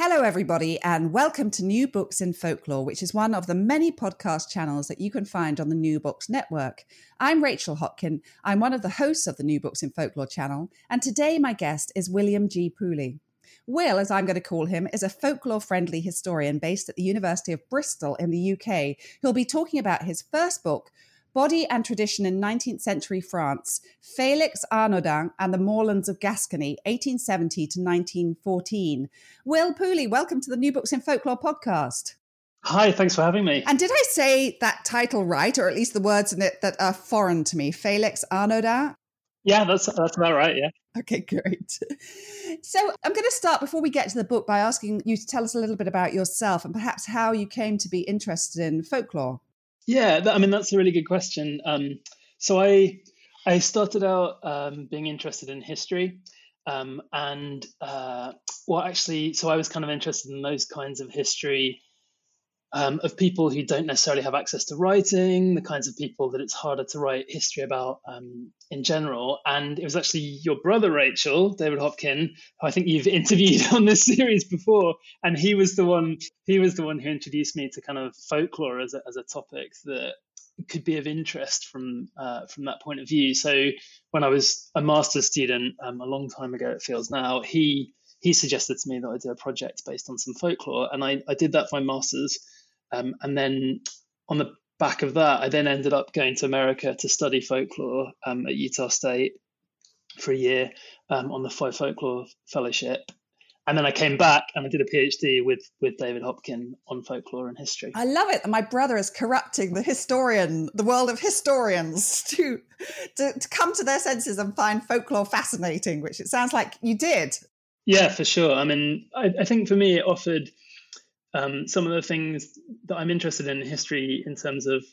Hello, everybody, and welcome to New Books in Folklore, which is one of the many podcast channels that you can find on the New Books Network. I'm Rachel Hopkin. I'm one of the hosts of the New Books in Folklore channel, and today my guest is William G. Pooley. Will, as I'm going to call him, is a folklore friendly historian based at the University of Bristol in the UK who'll be talking about his first book, Body and Tradition in 19th Century France, Félix Arnaudin and the Moorlands of Gascony, 1870 to 1914. Will Pooley, welcome to the New Books in Folklore podcast. Hi, thanks for having me. And did I say that title right, or at least the words in it that are foreign to me? Félix Arnaudin? Yeah, that's that's about right. Yeah. Okay, great. So I'm going to start before we get to the book by asking you to tell us a little bit about yourself and perhaps how you came to be interested in folklore. Yeah, that, I mean that's a really good question. Um, so I I started out um, being interested in history, um, and uh, well, actually, so I was kind of interested in those kinds of history um, of people who don't necessarily have access to writing, the kinds of people that it's harder to write history about um, in general. And it was actually your brother, Rachel, David Hopkin, who I think you've interviewed on this series before, and he was the one he was the one who introduced me to kind of folklore as a, as a topic that could be of interest from uh, from that point of view. So when I was a master's student um, a long time ago, it feels now, he he suggested to me that I do a project based on some folklore, and I, I did that for my master's. Um, and then on the back of that, I then ended up going to America to study folklore um, at Utah State for a year um, on the Fife Folklore Fellowship. And then I came back and I did a PhD with with David Hopkin on folklore and history. I love it. My brother is corrupting the historian, the world of historians, to, to to come to their senses and find folklore fascinating, which it sounds like you did. Yeah, for sure. I mean, I, I think for me it offered um, some of the things that I'm interested in, history in terms of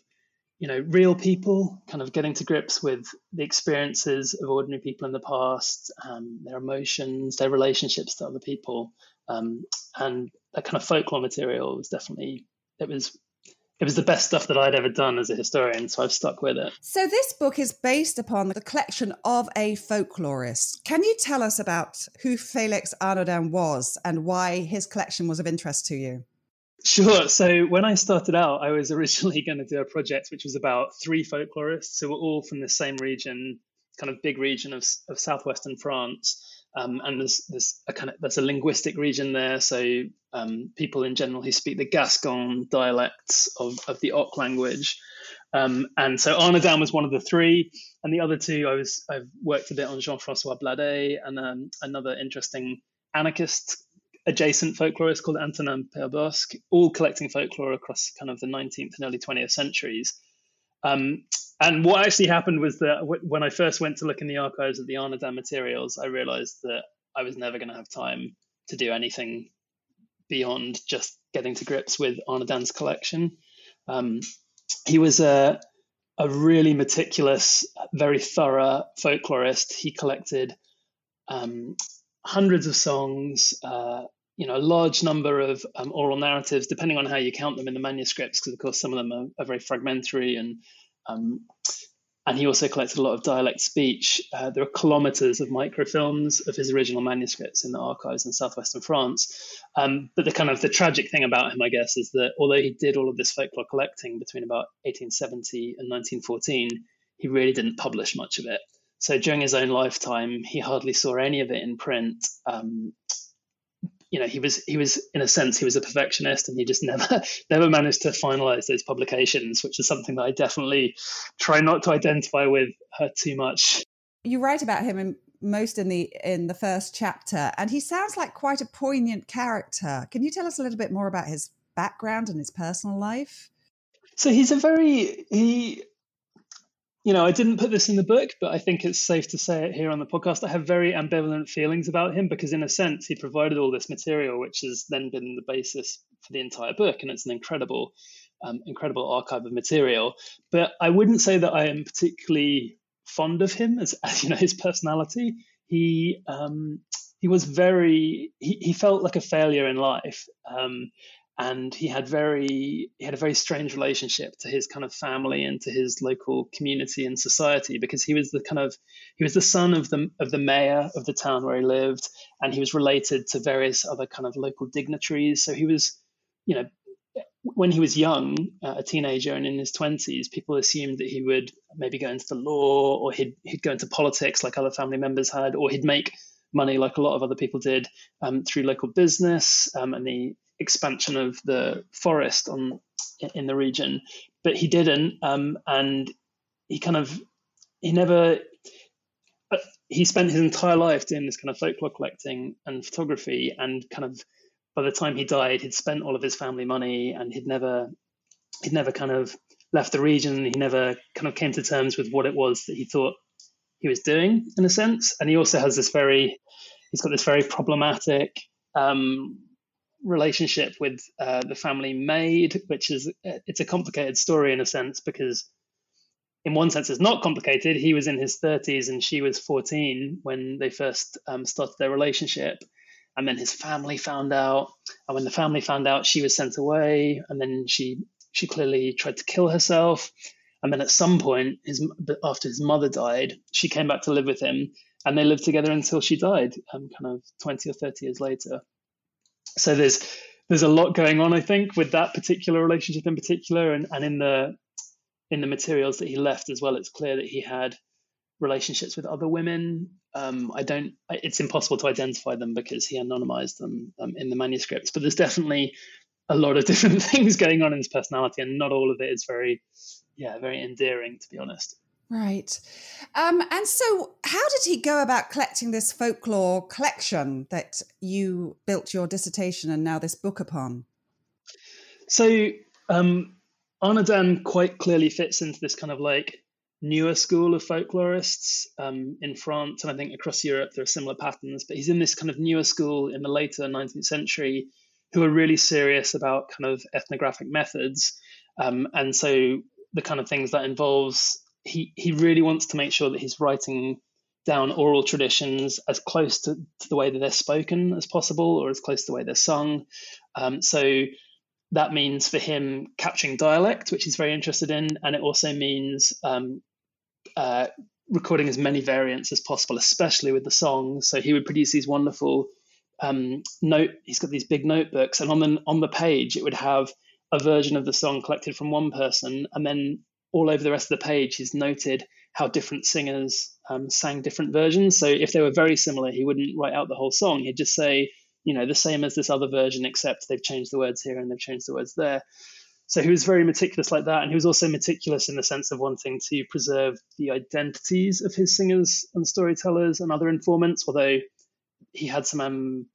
you know real people kind of getting to grips with the experiences of ordinary people in the past um, their emotions their relationships to other people um, and that kind of folklore material was definitely it was it was the best stuff that I'd ever done as a historian, so I've stuck with it. So, this book is based upon the collection of a folklorist. Can you tell us about who Félix Arnaudin was and why his collection was of interest to you? Sure. So when I started out, I was originally going to do a project which was about three folklorists who were all from the same region, kind of big region of, of southwestern France. Um, and there's there's a kind of there's a linguistic region there, so um, people in general who speak the Gascon dialects of, of the Oc language. Um, and so Arnaudin was one of the three, and the other two I was I've worked a bit on Jean-François Bladé and um, another interesting anarchist adjacent folklorists called Antonin Perbosc, all collecting folklore across kind of the 19th and early 20th centuries. Um, and what actually happened was that when I first went to look in the archives of the Arnaudin materials, I realized that I was never going to have time to do anything beyond just getting to grips with Arnaudin's collection. Um, he was a, a really meticulous, very thorough folklorist. He collected um, hundreds of songs, uh, you know, a large number of um, oral narratives, depending on how you count them in the manuscripts, because of course some of them are, are very fragmentary and um, and he also collected a lot of dialect speech. Uh, there are kilometers of microfilms of his original manuscripts in the archives in southwestern France. Um, but the kind of the tragic thing about him, I guess, is that although he did all of this folklore collecting between about 1870 and 1914, he really didn't publish much of it. So during his own lifetime, he hardly saw any of it in print. Um, you know he was he was in a sense he was a perfectionist and he just never never managed to finalize those publications which is something that i definitely try not to identify with her too much. You write about him in most in the in the first chapter and he sounds like quite a poignant character. Can you tell us a little bit more about his background and his personal life? So he's a very he you know, I didn't put this in the book, but I think it's safe to say it here on the podcast. I have very ambivalent feelings about him because, in a sense, he provided all this material, which has then been the basis for the entire book, and it's an incredible, um, incredible archive of material. But I wouldn't say that I am particularly fond of him as, as you know his personality. He um, he was very he, he felt like a failure in life. Um, and he had very he had a very strange relationship to his kind of family and to his local community and society because he was the kind of he was the son of the of the mayor of the town where he lived and he was related to various other kind of local dignitaries. So he was you know when he was young uh, a teenager and in his 20s people assumed that he would maybe go into the law or he'd he'd go into politics like other family members had or he'd make money like a lot of other people did um, through local business um, and the expansion of the forest on in the region, but he didn't, um, and he kind of he never uh, he spent his entire life doing this kind of folklore collecting and photography, and kind of by the time he died, he'd spent all of his family money, and he'd never he'd never kind of left the region. He never kind of came to terms with what it was that he thought he was doing, in a sense. And he also has this very he's got this very problematic um, relationship with uh, the family maid, which is it's a complicated story in a sense because in one sense it's not complicated. He was in his 30s and she was 14 when they first um, started their relationship. And then his family found out, and when the family found out, she was sent away, and then she she clearly tried to kill herself. And then at some point, his after his mother died, she came back to live with him, and they lived together until she died, um, kind of 20 or 30 years later so there's there's a lot going on, I think, with that particular relationship in particular, and, and in the in the materials that he left as well. It's clear that he had relationships with other women. Um, I don't. It's impossible to identify them because he anonymized them um, in the manuscripts. But there's definitely a lot of different things going on in his personality, and not all of it is very, yeah, very endearing, to be honest. Right. Um, and so, how did he go about collecting this folklore collection that you built your dissertation and now this book upon? So, um, Arnaudin quite clearly fits into this kind of like newer school of folklorists um, in France, and I think across Europe there are similar patterns. But he's in this kind of newer school in the later 19th century who are really serious about kind of ethnographic methods. Um, and so, the kind of things that involves he he really wants to make sure that he's writing down oral traditions as close to, to the way that they're spoken as possible, or as close to the way they're sung. Um, so that means for him capturing dialect, which he's very interested in, and it also means um, uh, recording as many variants as possible, especially with the songs. So he would produce these wonderful um, note. He's got these big notebooks, and on the on the page it would have a version of the song collected from one person, and then all over the rest of the page, he's noted how different singers um, sang different versions. So if they were very similar, he wouldn't write out the whole song. He'd just say, you know, the same as this other version, except they've changed the words here and they've changed the words there. So he was very meticulous like that. And he was also meticulous in the sense of wanting to preserve the identities of his singers and storytellers and other informants, although he had some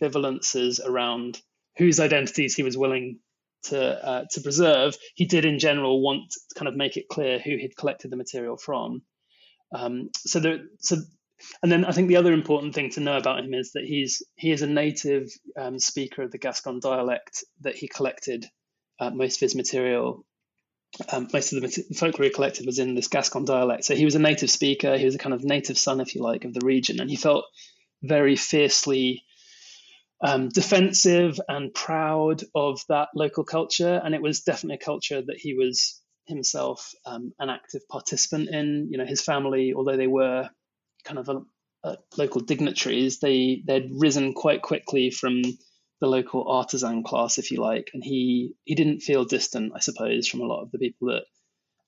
ambivalences around whose identities he was willing to uh, to preserve, he did in general want to kind of make it clear who he'd collected the material from. Um, so there, so, and then I think the other important thing to know about him is that he's he is a native um, speaker of the Gascon dialect that he collected uh, most of his material. Um, most of the folklore he collected was in this Gascon dialect. So he was a native speaker. He was a kind of native son, if you like, of the region, and he felt very fiercely um, defensive and proud of that local culture, and it was definitely a culture that he was himself um, an active participant in. You know, his family, although they were kind of a, a local dignitaries, they they'd risen quite quickly from the local artisan class, if you like, and he he didn't feel distant, I suppose, from a lot of the people that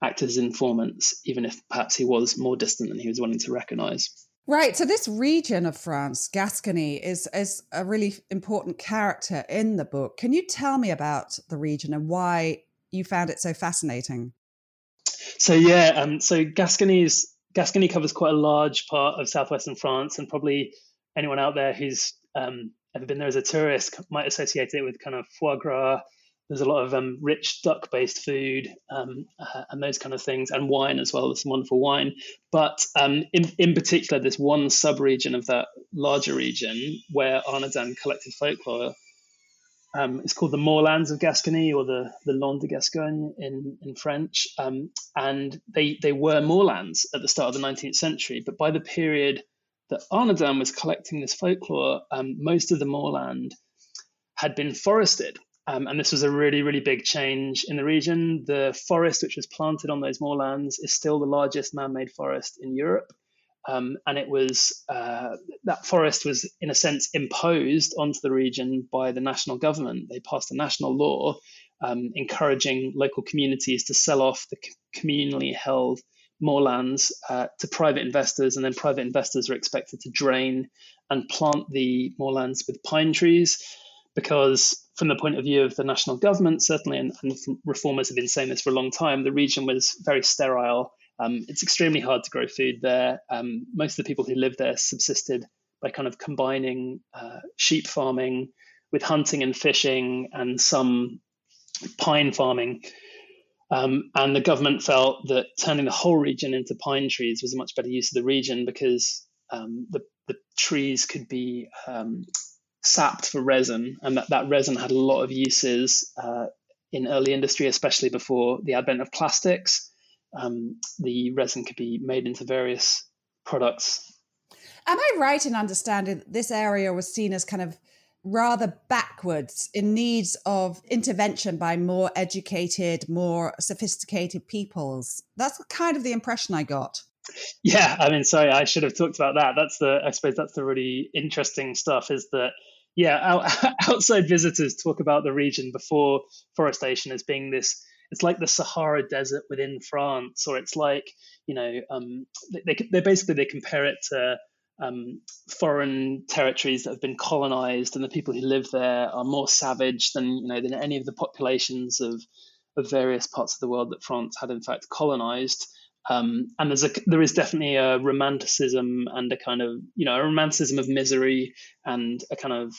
acted as informants, even if perhaps he was more distant than he was willing to recognise. Right. So this region of France, Gascony, is is a really important character in the book. Can you tell me about the region and why you found it so fascinating? So yeah, um, so Gascony is Gascony covers quite a large part of southwestern France, and probably anyone out there who's um, ever been there as a tourist might associate it with kind of foie gras. There's a lot of um, rich duck-based food um, uh, and those kind of things, and wine as well. There's some wonderful wine, but um, in in particular, there's one sub-region of that larger region where Arnaudin collected folklore um, it's called the Moorlands of Gascony or the, the Landes de Gascogne in, in French. Um, and they, they were moorlands at the start of the 19th century. But by the period that Arnaudin was collecting this folklore, um, most of the moorland had been forested. Um, and this was a really, really big change in the region. The forest which was planted on those moorlands is still the largest man made forest in Europe. Um, and it was uh, that forest was in a sense imposed onto the region by the national government. They passed a national law um, encouraging local communities to sell off the communally held moorlands uh, to private investors, and then private investors are expected to drain and plant the moorlands with pine trees. Because, from the point of view of the national government, certainly, and, and reformers have been saying this for a long time, the region was very sterile um, it's extremely hard to grow food there. Um, most of the people who live there subsisted by kind of combining uh, sheep farming with hunting and fishing and some pine farming. Um, and the government felt that turning the whole region into pine trees was a much better use of the region because um, the, the trees could be um, sapped for resin, and that, that resin had a lot of uses uh, in early industry, especially before the advent of plastics um, the resin could be made into various products. Am I right in understanding that this area was seen as kind of rather backwards in needs of intervention by more educated, more sophisticated peoples? That's kind of the impression I got. Yeah, I mean, sorry, I should have talked about that. That's the, I suppose, that's the really interesting stuff. Is that yeah, outside visitors talk about the region before forestation as being this it's like the Sahara Desert within France, or it's like you know um, they they basically they compare it to um, foreign territories that have been colonized, and the people who live there are more savage than you know than any of the populations of of various parts of the world that France had in fact colonized. Um, and there's a there is definitely a romanticism and a kind of you know a romanticism of misery and a kind of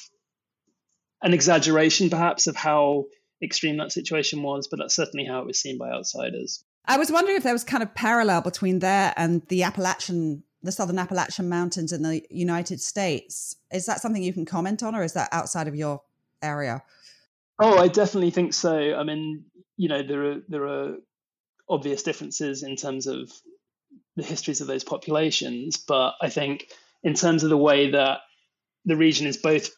an exaggeration perhaps of how extreme that situation was, but that's certainly how it was seen by outsiders. I was wondering if there was kind of parallel between there and the Appalachian, the Southern Appalachian Mountains in the United States. Is that something you can comment on, or is that outside of your area? Oh, I definitely think so. I mean, you know, there are there are obvious differences in terms of the histories of those populations, but I think in terms of the way that the region is both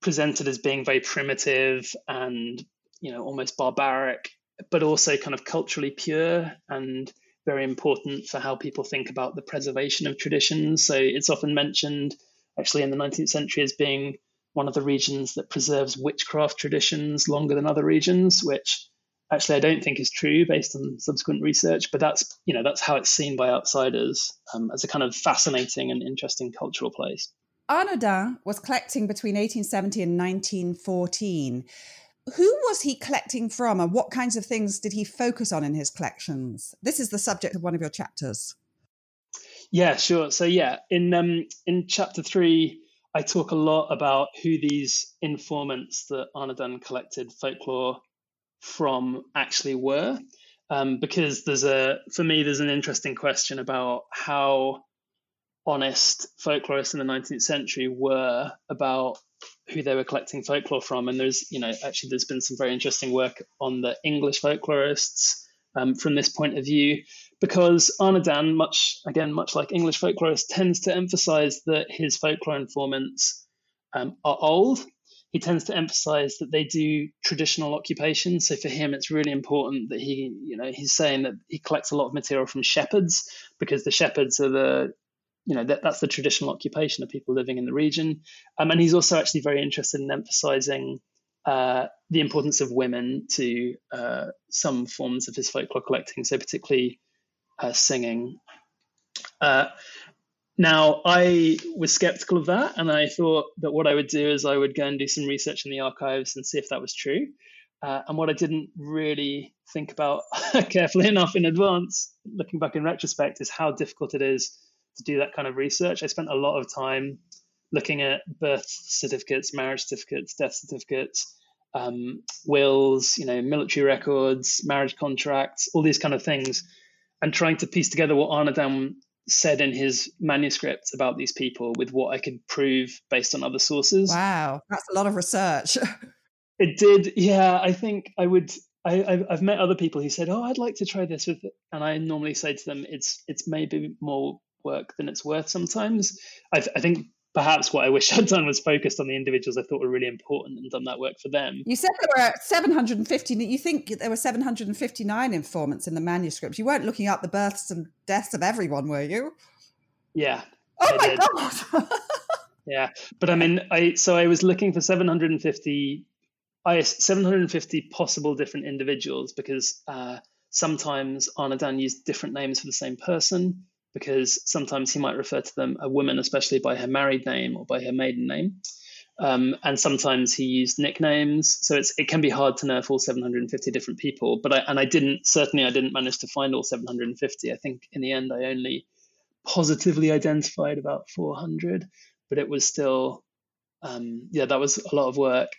presented as being very primitive and you know almost barbaric, but also kind of culturally pure and very important for how people think about the preservation of traditions. So it's often mentioned actually in the 19th century as being one of the regions that preserves witchcraft traditions longer than other regions, which actually I don't think is true based on subsequent research. But that's you know that's how it's seen by outsiders um, as a kind of fascinating and interesting cultural place. Arnaudin was collecting between 1870 and 1914 who was he collecting from and what kinds of things did he focus on in his collections? This is the subject of one of your chapters. Yeah, sure. So yeah, in um in chapter 3 I talk a lot about who these informants that Arnaudin collected folklore from actually were. Um, because there's a for me there's an interesting question about how honest folklorists in the 19th century were about who they were collecting folklore from. And there's, you know, actually there's been some very interesting work on the English folklorists um, from this point of view. because Arnaudin, much again, much like English folklorists, tends to emphasize that his folklore informants um, are old. He tends to emphasize that they do traditional occupations. So for him, it's really important that he, you know, he's saying that he collects a lot of material from shepherds because the shepherds are the you know that, that's the traditional occupation of people living in the region um, and he's also actually very interested in emphasizing uh, the importance of women to uh, some forms of his folklore collecting so particularly uh, singing. Now, I was skeptical of that, and I thought that what I would do is I would go and do some research in the archives and see if that was true. Uh, and what I didn't really think about carefully enough in advance, looking back in retrospect, is how difficult it is to do that kind of research. I spent a lot of time looking at birth certificates, marriage certificates, death certificates, um, wills, you know, military records, marriage contracts, all these kind of things, and trying to piece together what Arnaudin said in his manuscript about these people with what I could prove based on other sources. Wow, that's a lot of research. it did, yeah. I think I would. I, I've met other people who said, "Oh, I'd like to try this with," it. and I normally say to them, "It's it's maybe more work than it's worth sometimes." I, th- I think perhaps what I wish I'd done was focused on the individuals I thought were really important and done that work for them. You said there were 750. You think there were 759 informants in the manuscript. You weren't looking up the births and deaths of everyone, were you? Yeah. Oh I my did. god. yeah, but I mean, I so I was looking for 750. I 750 possible different individuals because uh, sometimes Arnaudin used different names for the same person because sometimes he might refer to them, a woman, especially by her married name or by her maiden name. Um, and sometimes he used nicknames, so it's it can be hard to know all 750 different people. But I and I didn't certainly I didn't manage to find all 750. I think in the end I only positively identified about 400, but it was still um, yeah that was a lot of work.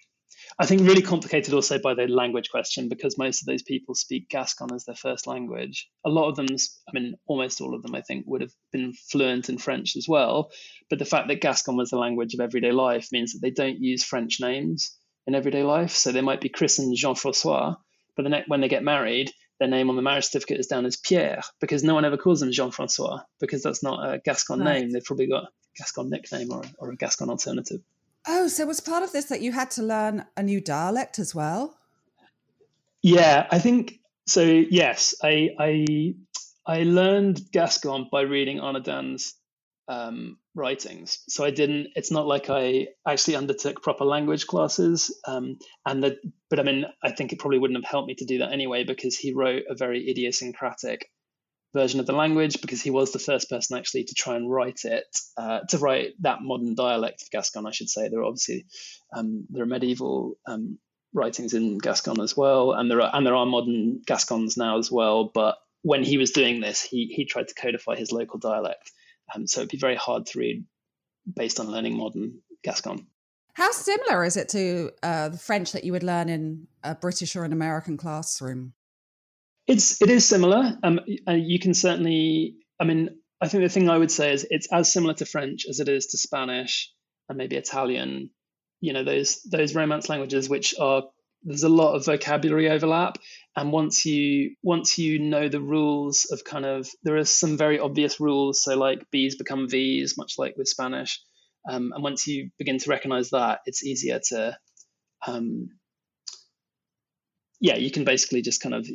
I think really complicated also by the language question because most of those people speak Gascon as their first language. A lot of them, I mean, almost all of them, I think, would have been fluent in French as well. But the fact that Gascon was the language of everyday life means that they don't use French names in everyday life. So they might be christened Jean Francois, but the when they get married, their name on the marriage certificate is down as Pierre because no one ever calls them Jean Francois because that's not a Gascon name. They've probably got a Gascon nickname or, or a Gascon alternative. Oh, so was part of this that you had to learn a new dialect as well? Yeah, I think so. Yes, I I I learned Gascon by reading Arnaudin's um, writings. So I didn't. It's not like I actually undertook proper language classes. Um, and the, but I mean, I think it probably wouldn't have helped me to do that anyway because he wrote a very idiosyncratic version of the language because he was the first person actually to try and write it, uh, to write that modern dialect of Gascon, I should say. There are obviously um, there are medieval um, writings in Gascon as well, and there are and there are modern Gascons now as well. But when he was doing this, he he tried to codify his local dialect, um, so it'd be very hard to read based on learning modern Gascon. How similar is it to uh, the French that you would learn in a British or an American classroom? It's it is similar. Um, you can certainly. I mean, I think the thing I would say is it's as similar to French as it is to Spanish and maybe Italian. You know, those those Romance languages, which are there's a lot of vocabulary overlap, and once you once you know the rules of kind of there are some very obvious rules. So like B's become V's, much like with Spanish. Um, and once you begin to recognize that, it's easier to um, yeah, you can basically just kind of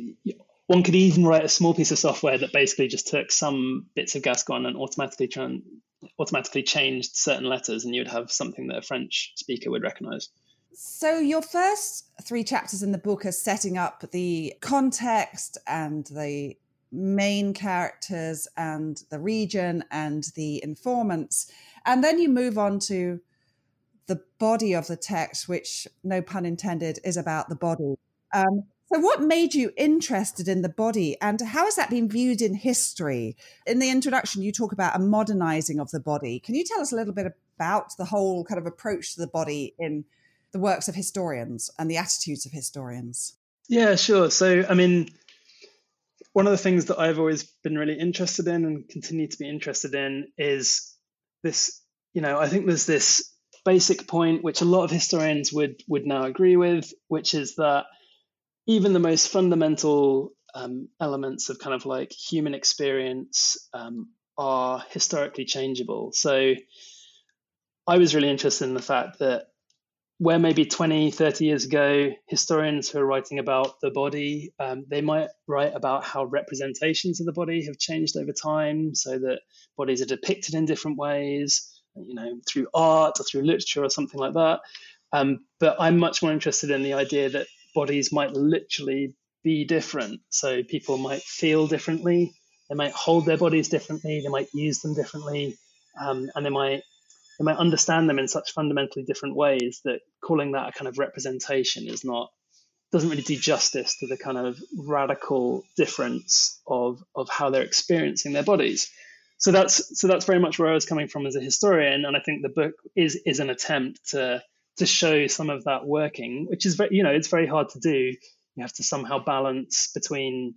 one could even write a small piece of software that basically just took some bits of Gascon and automatically automatically changed certain letters, and you'd have something that a French speaker would recognize. So, your first three chapters in the book are setting up the context and the main characters and the region and the informants. And then you move on to the body of the text, which, no pun intended, is about the body. Um, so, what made you interested in the body, and how has that been viewed in history? In the introduction, you talk about a modernizing of the body. Can you tell us a little bit about the whole kind of approach to the body in the works of historians and the attitudes of historians? Yeah, sure. So, I mean, one of the things that I've always been really interested in and continue to be interested in is this. You know, I think there's this basic point which a lot of historians would would now agree with, which is that even the most fundamental um, elements of kind of like human experience um, are historically changeable. So I was really interested in the fact that where maybe 20, 30 years ago, historians who are writing about the body, um, they might write about how representations of the body have changed over time so that bodies are depicted in different ways, you know, through art or through literature or something like that. Um, but I'm much more interested in the idea that bodies might literally be different. So people might feel differently, they might hold their bodies differently, they might use them differently, um, and they might they might understand them in such fundamentally different ways that calling that a kind of representation is not doesn't really do justice to the kind of radical difference of of how they're experiencing their bodies. So that's so that's very much where I was coming from as a historian, and I think the book is is an attempt to to show some of that working, which is very you know it's very hard to do. You have to somehow balance between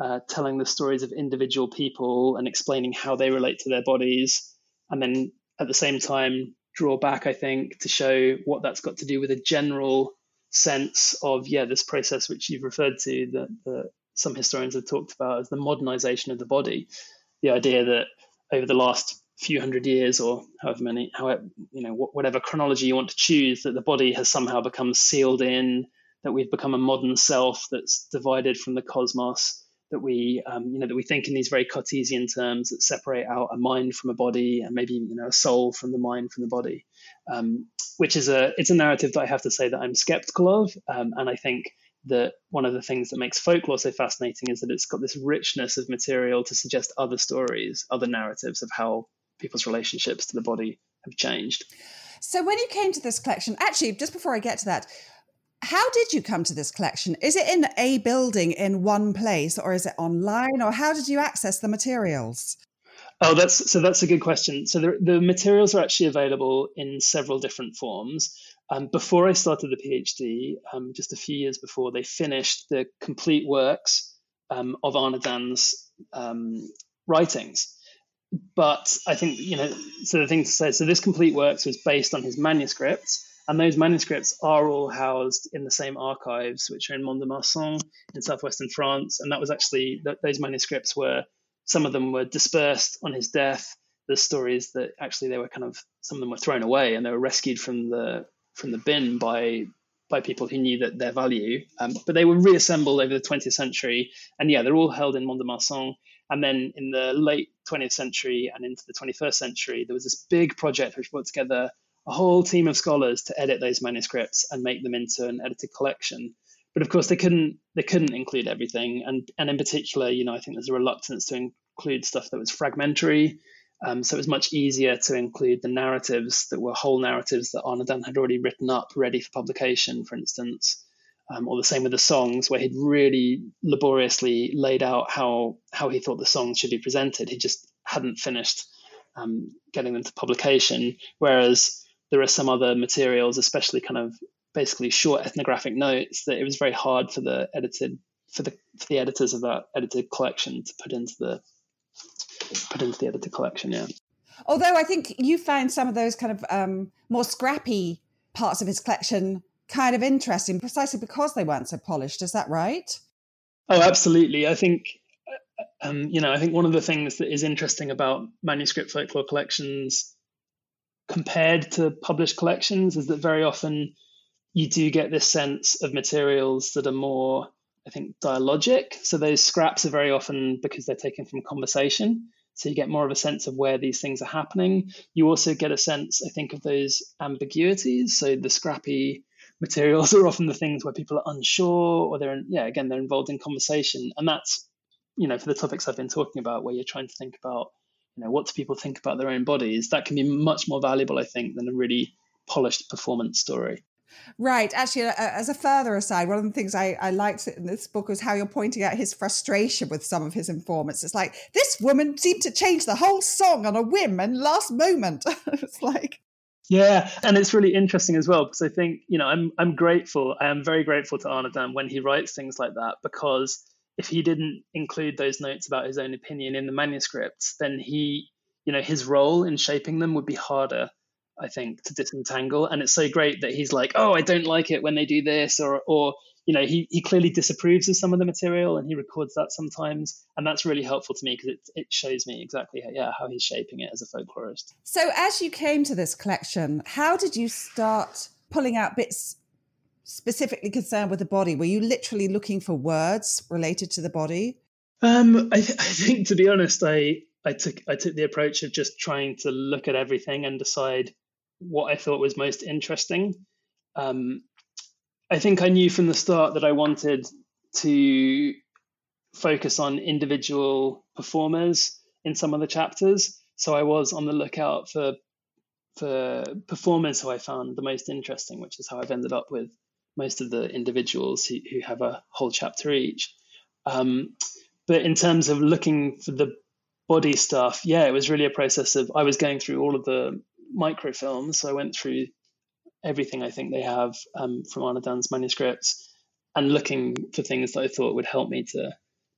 uh, telling the stories of individual people and explaining how they relate to their bodies, and then at the same time draw back, I think, to show what that's got to do with a general sense of, yeah, this process which you've referred to that, that some historians have talked about as the modernization of the body. The idea that over the last few hundred years or however many, however, you know, whatever chronology you want to choose, that the body has somehow become sealed in, that we've become a modern self that's divided from the cosmos that we um, you know that we think in these very Cartesian terms that separate out a mind from a body and maybe you know a soul from the mind from the body, um, which is a it's a narrative that I have to say that I'm skeptical of, um, and I think that one of the things that makes folklore so fascinating is that it's got this richness of material to suggest other stories, other narratives of how people's relationships to the body have changed. So when you came to this collection, actually, just before I get to that, how did you come to this collection? Is it in a building in one place or is it online or how did you access the materials? Oh, that's so that's a good question. So the, the materials are actually available in several different forms. Um, before I started the PhD, um, just a few years before, they finished the complete works um, of Arnaudin's um, writings. But I think, you know, so the thing to say, so this complete works was based on his manuscripts and those manuscripts are all housed in the same archives, which are in Mont-de-Marsan in southwestern France. And that was actually, those manuscripts were, some of them were dispersed on his death. The stories that actually they were kind of, some of them were thrown away and they were rescued from the from the bin by by people who knew that their value. Um, but they were reassembled over the 20th century. And yeah, they're all held in Mont-de-Marsan. And then in the late 20th century and into the 21st century, there was this big project which brought together a whole team of scholars to edit those manuscripts and make them into an edited collection. But of course, they couldn't they couldn't include everything, and and in particular, you know, I think there's a reluctance to include stuff that was fragmentary. Um, so it was much easier to include the narratives that were whole narratives that Arnaudin had already written up, ready for publication, for instance. Um, or the same with the songs, where he'd really laboriously laid out how how he thought the songs should be presented. He just hadn't finished um, getting them to publication. Whereas there are some other materials, especially kind of basically short ethnographic notes, that it was very hard for the edited for the for the editors of that edited collection to put into the put into the edited collection. Yeah. Although I think you found some of those kind of um, more scrappy parts of his collection kind of interesting, precisely because they weren't so polished. Is that right? Oh, absolutely. I think um, you know, I think one of the things that is interesting about manuscript folklore collections compared to published collections is that very often you do get this sense of materials that are more, I think, dialogic. So those scraps are very often because they're taken from conversation. So you get more of a sense of where these things are happening. You also get a sense, I think, of those ambiguities. So the scrappy materials are often the things where people are unsure or they're, yeah, again, they're involved in conversation. And that's, you know, for the topics I've been talking about, where you're trying to think about you know what do people think about their own bodies that can be much more valuable i think than a really polished performance story Right. Actually, as a further aside, one of the things I, I liked in this book was how you're pointing out his frustration with some of his informants. It's like, this woman seemed to change the whole song on a whim and last moment. it's like. Yeah, and it's really interesting as well because I think, you know, I'm I'm grateful. I am very grateful to Arnaudin when he writes things like that because if he didn't include those notes about his own opinion in the manuscripts, then he, you know, his role in shaping them would be harder. I think, to disentangle. And it's so great that he's like, oh, I don't like it when they do this, or or you know, he he clearly disapproves of some of the material, and he records that sometimes, and that's really helpful to me because it it shows me exactly how, yeah how he's shaping it as a folklorist. So, as you came to this collection, how did you start pulling out bits specifically concerned with the body? Were you literally looking for words related to the body? Um, I, th- I think, to be honest, I I took I took the approach of just trying to look at everything and decide what I thought was most interesting. Um, I think I knew from the start that I wanted to focus on individual performers in some of the chapters. So I was on the lookout for for performers who I found the most interesting, which is how I've ended up with most of the individuals who, who have a whole chapter each. Um, but in terms of looking for the body stuff, yeah, it was really a process of I was going through all of the microfilms. So I went through everything I think they have um, from Arnaudin's manuscripts and looking for things that I thought would help me to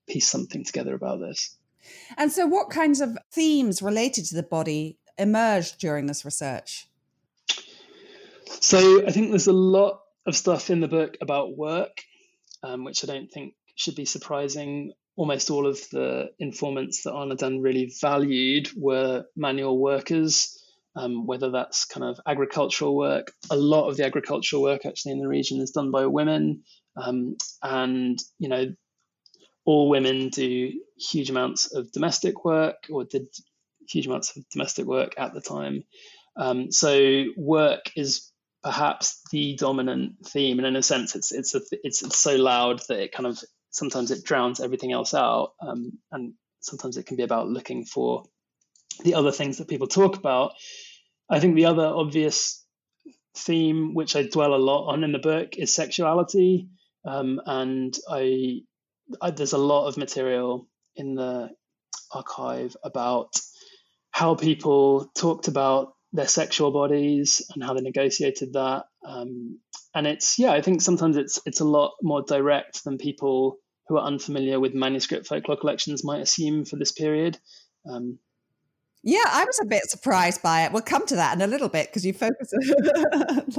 piece something together about this. And so, what kinds of themes related to the body emerged during this research? So, I think there's a lot of stuff in the book about work, um, which I don't think should be surprising almost all of the informants that Arnaudin really valued were manual workers, um, whether that's kind of agricultural work. A lot of the agricultural work actually in the region is done by women. Um, and, you know, all women do huge amounts of domestic work or did huge amounts of domestic work at the time. Um, so work is perhaps the dominant theme, and in a sense, it's it's a, it's, it's so loud that it kind of sometimes it drowns everything else out, um, and sometimes it can be about looking for the other things that people talk about. I think the other obvious theme, which I dwell a lot on in the book, is sexuality, um, and I, I there's a lot of material in the archive about how people talked about their sexual bodies and how they negotiated that. Um, and it's yeah, I think sometimes it's it's a lot more direct than people who are unfamiliar with manuscript folklore collections might assume for this period. Um, yeah, I was a bit surprised by it. We'll come to that in a little bit because you focus.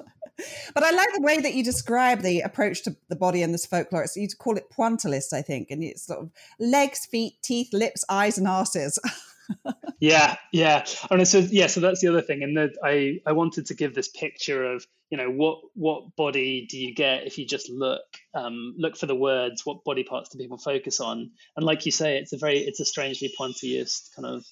but I like the way that you describe the approach to the body in this folklore. It's, you call it pointillist, I think, and it's sort of legs, feet, teeth, lips, eyes, and asses. yeah, yeah. And so yeah, so that's the other thing. And that I I wanted to give this picture of you know what what body do you get if you just look um, look for the words. What body parts do people focus on? And like you say, it's a very it's a strangely pointillist kind of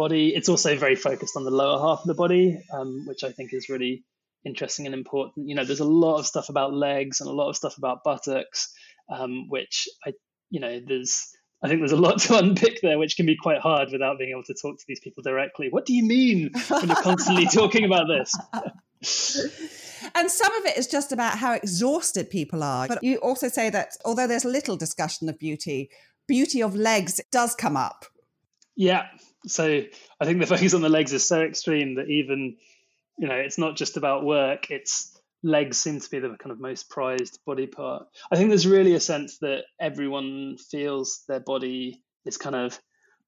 body. It's also very focused on the lower half of the body, um, which I think is really interesting and important. You know, there's a lot of stuff about legs and a lot of stuff about buttocks, um, which I you know there's I think there's a lot to unpick there, which can be quite hard without being able to talk to these people directly. What do you mean when you're constantly talking about this? and some of it is just about how exhausted people are. But you also say that although there's little discussion of beauty, beauty of legs does come up. Yeah. So I think the focus on the legs is so extreme that even, you know, it's not just about work, it's legs seem to be the kind of most prized body part. I think there's really a sense that everyone feels their body is kind of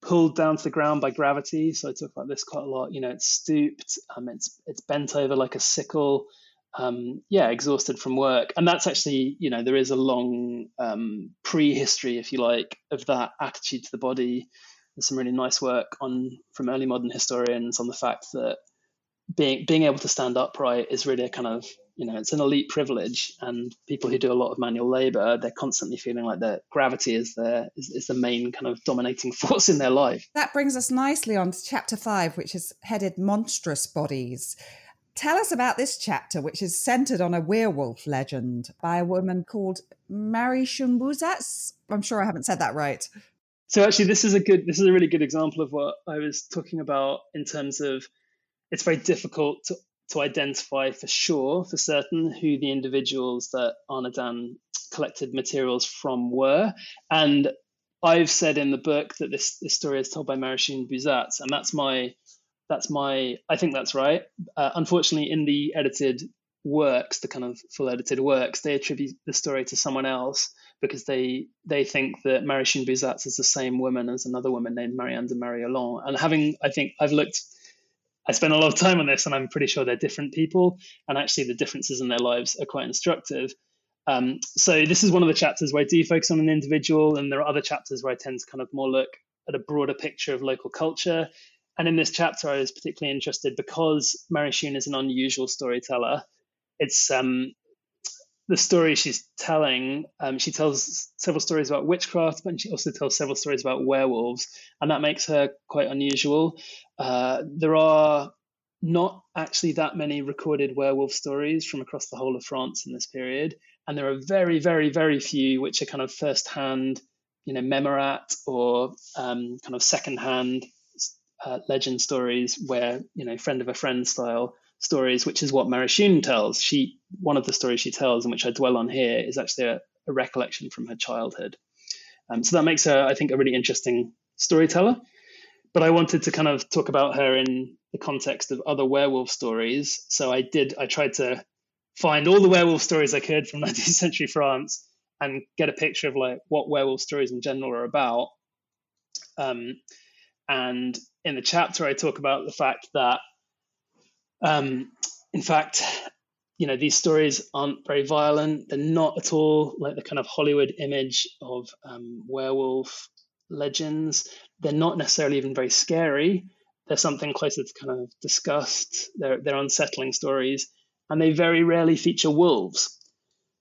pulled down to the ground by gravity. So I talk about this quite a lot. You know, it's stooped, um, it's it's bent over like a sickle. Um, yeah, exhausted from work, and that's actually you know there is a long um, prehistory, if you like, of that attitude to the body. There's some really nice work on from early modern historians on the fact that being being able to stand upright is really a kind of you know it's an elite privilege. And people who do a lot of manual labor they're constantly feeling like their gravity is their is, is, the main kind of dominating force in their life. That brings us nicely on to chapter five which is headed monstrous bodies. Tell us about this chapter which is centered on a werewolf legend by a woman called Mary Shumbuzats. i'm sure i haven't said that right so actually this is a good this is a really good example of what i was talking about in terms of it's very difficult to to identify for sure, for certain, who the individuals that Arnaudin collected materials from were. And I've said in the book that this, this story is told by Marichune Buzatz, and that's my that's my I think that's right. Uh, unfortunately, in the edited works, the kind of full edited works, they attribute the story to someone else because they they think that Marichune Buzatz is the same woman as another woman named Marianne de Mariolan. And having I think I've looked I spent a lot of time on this, and I'm pretty sure they're different people, and actually the differences in their lives are quite instructive. Um, so this is one of the chapters where I do focus on an individual, and there are other chapters where I tend to kind of more look at a broader picture of local culture. And in this chapter, I was particularly interested because Mary Shun is an unusual storyteller. It's um, the story she's telling. Um, she tells several stories about witchcraft, but she also tells several stories about werewolves, and that makes her quite unusual. Uh, there are not actually that many recorded werewolf stories from across the whole of France in this period, and there are very, very, very few which are kind of first-hand, you know, memorat or um, kind of second-hand uh, legend stories where you know friend of a friend style stories, which is what Mary Shun tells. She one of the stories she tells, and which I dwell on here, is actually a, a recollection from her childhood. Um, so that makes her, I think, a really interesting storyteller. But I wanted to kind of talk about her in the context of other werewolf stories. So I did. I tried to find all the werewolf stories I could from 19th century France and get a picture of like what werewolf stories in general are about. Um, and in the chapter, I talk about the fact that, um, in fact, you know, these stories aren't very violent. They're not at all like the kind of Hollywood image of um, werewolf legends. They're not necessarily even very scary. They're something closer to kind of disgust. They're they're unsettling stories and they very rarely feature wolves.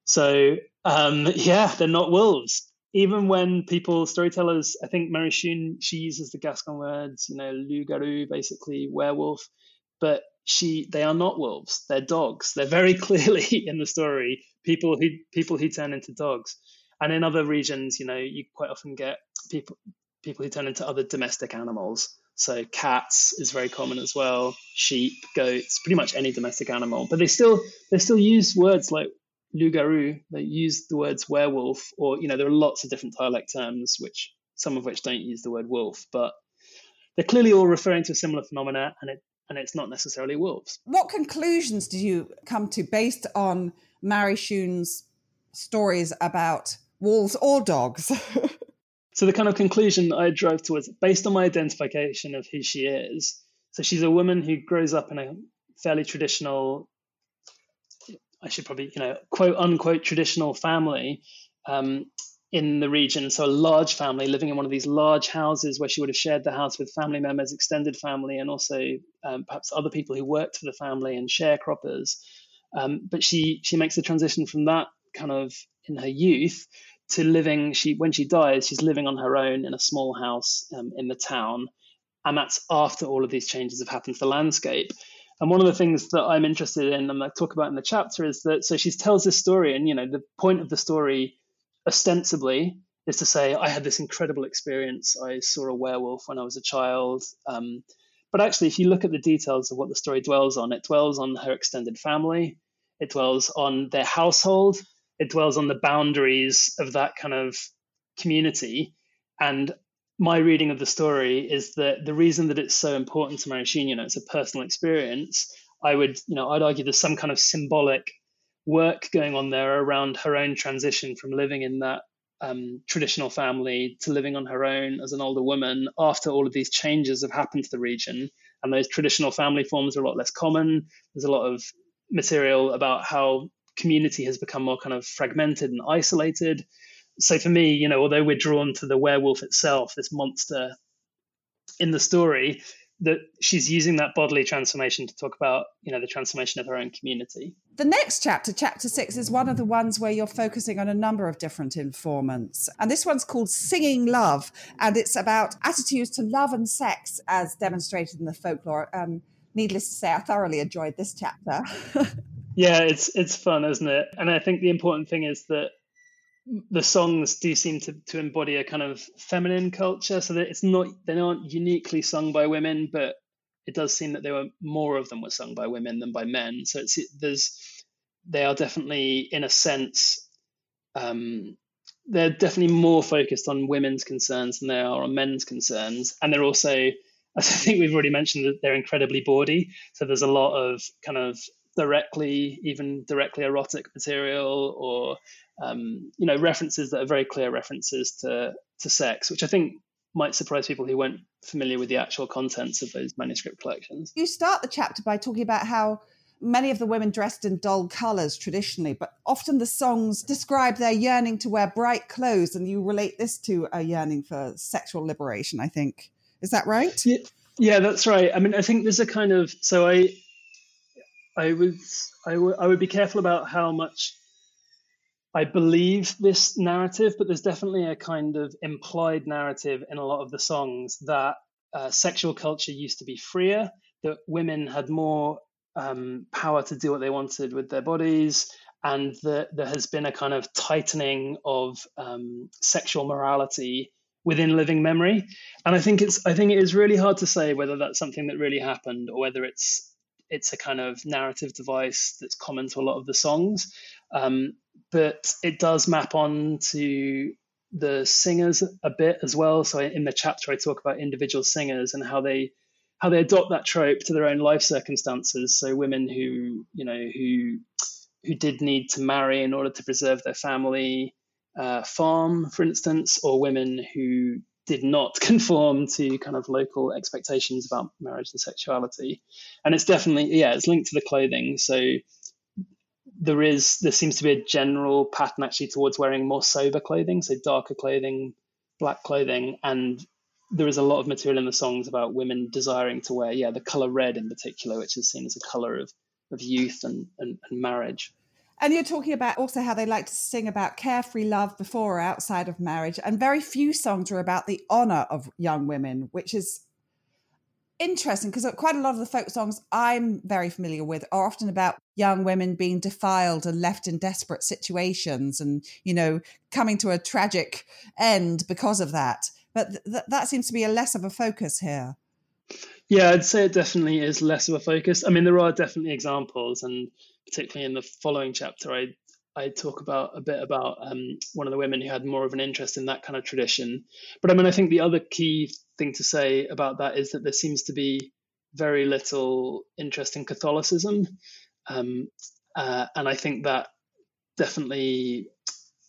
So um, yeah, they're not wolves. Even when people, storytellers, I think Mary Shun, she uses the Gascon words, you know, loup-garou, basically werewolf, but she, they are not wolves. They're dogs. They're very clearly in the story people who people who turn into dogs. And in other regions, you know, you quite often get people people who turn into other domestic animals. So cats is very common as well, sheep, goats, pretty much any domestic animal. But they still they still use words like loup-garou. They use the words werewolf, or you know, there are lots of different dialect terms, which some of which don't use the word wolf, but they're clearly all referring to a similar phenomena, and it and it's not necessarily wolves. What conclusions did you come to based on Mary Shun's stories about wolves or dogs? So the kind of conclusion that I drove towards, based on my identification of who she is, so she's a woman who grows up in a fairly traditional, I should probably, you know, quote unquote traditional family um, in the region. So a large family living in one of these large houses where she would have shared the house with family members, extended family, and also um, perhaps other people who worked for the family and sharecroppers. Um, but she she makes the transition from that kind of in her youth to living she when she dies she's living on her own in a small house um, in the town and that's after all of these changes have happened to the landscape and one of the things that i'm interested in and i talk about in the chapter is that so she tells this story and you know the point of the story ostensibly is to say i had this incredible experience i saw a werewolf when i was a child um, but actually if you look at the details of what the story dwells on it dwells on her extended family it dwells on their household it dwells on the boundaries of that kind of community. And my reading of the story is that the reason that it's so important to Mary Shun, you know, it's a personal experience. I would, you know, I'd argue there's some kind of symbolic work going on there around her own transition from living in that um, traditional family to living on her own as an older woman after all of these changes have happened to the region. And those traditional family forms are a lot less common. There's a lot of material about how community has become more kind of fragmented and isolated. So for me, you know, although we're drawn to the werewolf itself, this monster in the story, that she's using that bodily transformation to talk about, you know, the transformation of her own community. The next chapter, chapter six, is one of the ones where you're focusing on a number of different informants. And this one's called Singing Love. And it's about attitudes to love and sex as demonstrated in the folklore. Um, needless to say, I thoroughly enjoyed this chapter. yeah, it's it's fun, isn't it? And I think the important thing is that the songs do seem to, to embody a kind of feminine culture, so that it's not they aren't uniquely sung by women, but it does seem that there were more of them were sung by women than by men. So it's there's they are definitely in a sense um, they're definitely more focused on women's concerns than they are on men's concerns, and they're also as I think we've already mentioned that they're incredibly bawdy. So there's a lot of kind of directly, even directly erotic material, or um, you know references that are very clear references to to sex, which I think might surprise people who weren't familiar with the actual contents of those manuscript collections. You start the chapter by talking about how many of the women dressed in dull colours traditionally, but often the songs describe their yearning to wear bright clothes, and you relate this to a yearning for sexual liberation, I think. Is that right? Yeah, yeah that's right. I mean, I think there's a kind of so I I would I would be careful about how much I believe this narrative, but there's definitely a kind of implied narrative in a lot of the songs that uh, sexual culture used to be freer, that women had more um, power to do what they wanted with their bodies, and that there has been a kind of tightening of um, sexual morality within living memory. And I think it's I think it is really hard to say whether that's something that really happened or whether it's it's a kind of narrative device that's common to a lot of the songs. Um, but it does map on to the singers a bit as well. So in the chapter, I talk about individual singers and how they how they adopt that trope to their own life circumstances. So women who you know who who did need to marry in order to preserve their family uh, farm, for instance, or women who did not conform to kind of local expectations about marriage and sexuality. And it's definitely yeah, it's linked to the clothing. So there is there seems to be a general pattern actually towards wearing more sober clothing, so darker clothing, black clothing, and there is a lot of material in the songs about women desiring to wear, yeah, the color red in particular, which is seen as a color of, of youth and, and, and marriage. And you're talking about also how they like to sing about carefree love before or outside of marriage. And very few songs are about the honor of young women, which is interesting because uh, quite a lot of the folk songs I'm very familiar with are often about young women being defiled and left in desperate situations and, you know, coming to a tragic end because of that. But th- that seems to be a less of a focus here. Yeah, I'd say it definitely is less of a focus. I mean, there are definitely examples, and particularly in the following chapter, I I talk about a bit about um, one of the women who had more of an interest in that kind of tradition. But I mean, I think the other key thing to say about that is that there seems to be very little interest in Catholicism, um, uh, and I think that definitely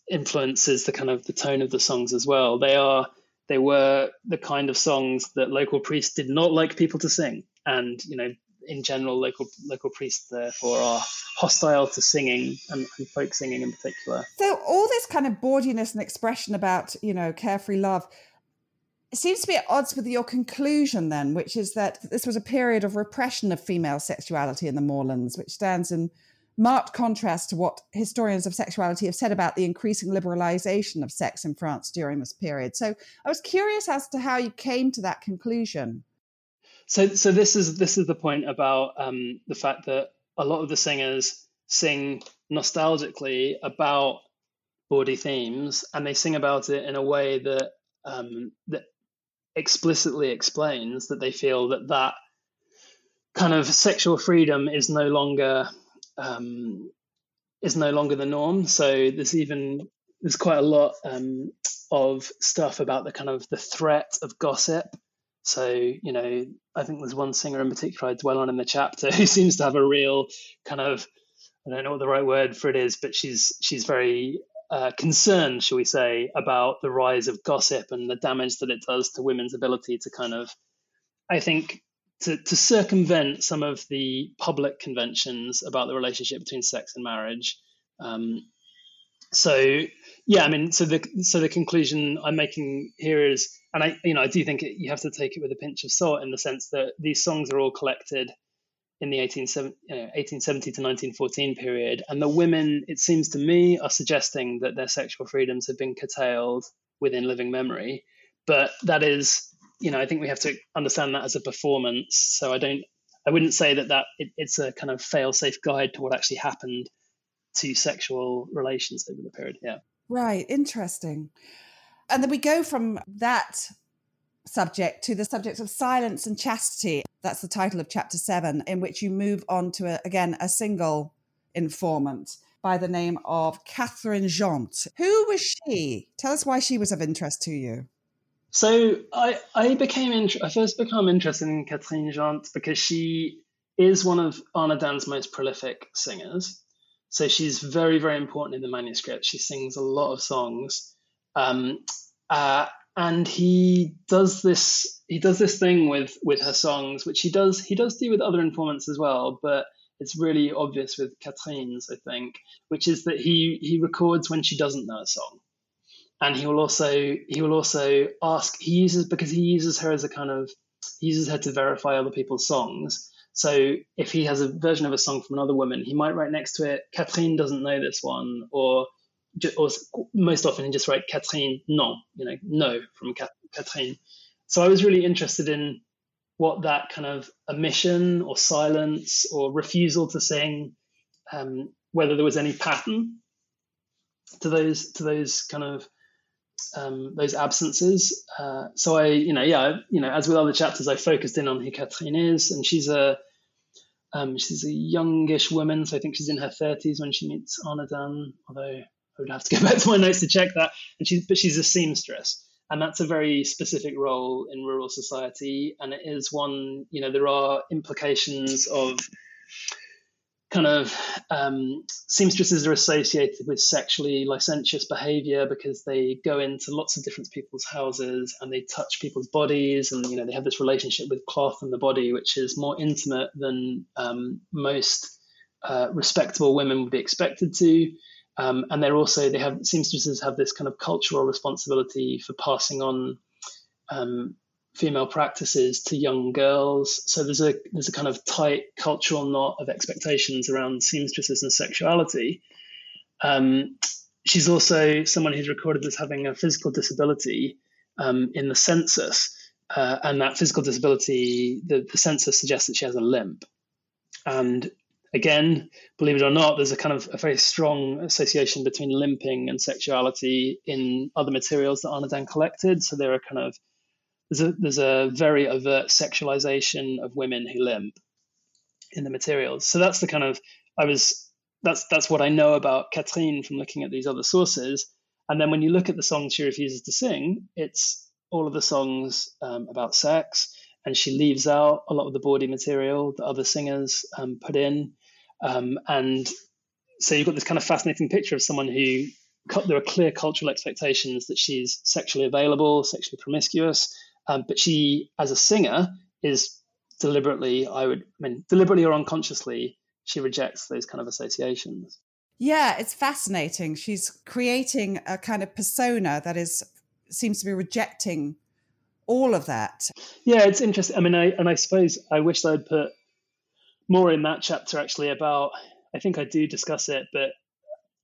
influences the kind of the tone of the songs as well. They are they were the kind of songs that local priests did not like people to sing, and you know, in general, local local priests therefore are hostile to singing and, and folk singing in particular. So all this kind of bawdiness and expression about you know carefree love seems to be at odds with your conclusion then, which is that this was a period of repression of female sexuality in the moorlands, which stands in marked contrast to what historians of sexuality have said about the increasing liberalization of sex in France during this period. So I was curious as to how you came to that conclusion. So, so this is this is the point about um, the fact that a lot of the singers sing nostalgically about bawdy themes, and they sing about it in a way that um, that explicitly explains that they feel that that kind of sexual freedom is no longer um, is no longer the norm. So there's even there's quite a lot um, of stuff about the kind of the threat of gossip. So you know, I think there's one singer in particular I dwell on in the chapter who seems to have a real kind of I don't know what the right word for it is, but she's she's very uh, concerned, shall we say, about the rise of gossip and the damage that it does to women's ability to kind of, I think, to, to circumvent some of the public conventions about the relationship between sex and marriage. Um, so yeah, I mean, so the so the conclusion I'm making here is, and I you know I do think it, you have to take it with a pinch of salt in the sense that these songs are all collected in the 1870, you know, 1870 to 1914 period, and the women, it seems to me, are suggesting that their sexual freedoms have been curtailed within living memory, but that is you know, I think we have to understand that as a performance. So I don't, I wouldn't say that that it, it's a kind of fail-safe guide to what actually happened to sexual relations over the period. Yeah. Right. Interesting. And then we go from that subject to the subject of silence and chastity. That's the title of chapter seven, in which you move on to, a, again, a single informant by the name of Catherine Jante. Who was she? Tell us why she was of interest to you. So I I became int- I first became interested in Catherine Jante because she is one of Arnaudin's most prolific singers. So she's very very important in the manuscript. She sings a lot of songs, um, uh, and he does this he does this thing with with her songs, which he does he does do with other informants as well, but it's really obvious with Catherine's, I think, which is that he he records when she doesn't know a song, and he will also he will also ask he uses because he uses her as a kind of he uses her to verify other people's songs. So if he has a version of a song from another woman, he might write next to it, Catherine doesn't know this one, or or most often he just write Catherine non, you know, no from Catherine. So I was really interested in what that kind of omission or silence or refusal to sing, um, whether there was any pattern to those to those kind of um, those absences. Uh, so I, you know, yeah, you know, as with other chapters, I focused in on who Catherine is, and she's a um, she's a youngish woman, so I think she's in her thirties when she meets Arnaudin, although I would have to go back to my notes to check that. And she's but she's a seamstress, and that's a very specific role in rural society, and it is one. You know, there are implications of kind of um, seamstresses are associated with sexually licentious behavior because they go into lots of different people's houses and they touch people's bodies and you know they have this relationship with cloth and the body which is more intimate than um, most uh, respectable women would be expected to um, and they're also they have seamstresses have this kind of cultural responsibility for passing on um, female practices to young girls. So there's a there's a kind of tight cultural knot of expectations around seamstresses and sexuality. Um, she's also someone who's recorded as having a physical disability um, in the census, uh, and that physical disability, the, the census suggests that she has a limp. And again, believe it or not, there's a kind of a very strong association between limping and sexuality in other materials that Arnaudin collected. So there are kind of there's a there's a very overt sexualization of women who limp in the materials. So that's the kind of I was that's that's what I know about Catherine from looking at these other sources. And then when you look at the songs she refuses to sing, it's all of the songs um, about sex, and she leaves out a lot of the bawdy material that other singers um, put in. Um, and so you've got this kind of fascinating picture of someone who there are clear cultural expectations that she's sexually available, sexually promiscuous, um, but she, as a singer, is deliberately, I would, I mean, deliberately or unconsciously, she rejects those kind of associations. Yeah, it's fascinating. She's creating a kind of persona that is seems to be rejecting all of that. Yeah, it's interesting. I mean, I and I suppose I wish I'd put more in that chapter actually about I think I do discuss it, but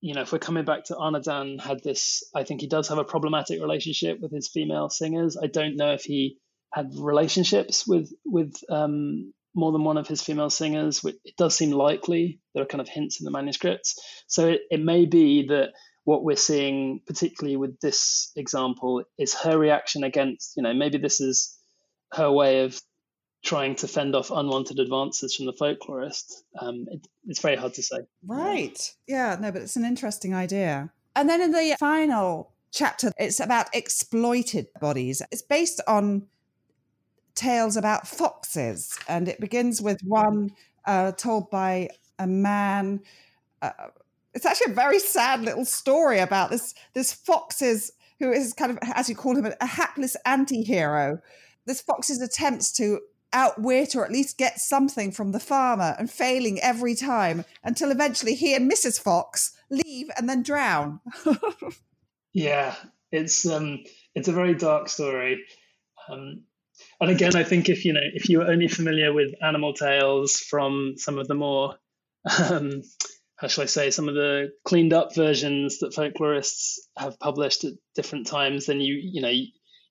you know, if we're coming back to Arnaudin had this I think he does have a problematic relationship with his female singers. I don't know if he had relationships with with um, more than one of his female singers. It does seem likely. There are kind of hints in the manuscripts. So it, it may be that what we're seeing, particularly with this example, is her reaction against, you know, maybe this is her way of trying to fend off unwanted advances from the folklorist. Um, it, it's very hard to say. Right. Yeah, no, but it's an interesting idea. And then in the final chapter, it's about exploited bodies. It's based on tales about foxes, and it begins with one uh, told by a man. Uh, it's actually a very sad little story about this this foxes who is kind of, as you call him, a hapless anti-hero. This fox's attempts to outwit or at least get something from the farmer and failing every time until eventually he and Mrs. Fox leave and then drown. yeah, it's um it's a very dark story. Um, and again, I think if you know if you are only familiar with animal tales from some of the more um, how shall I say some of the cleaned up versions that folklorists have published at different times, then you you know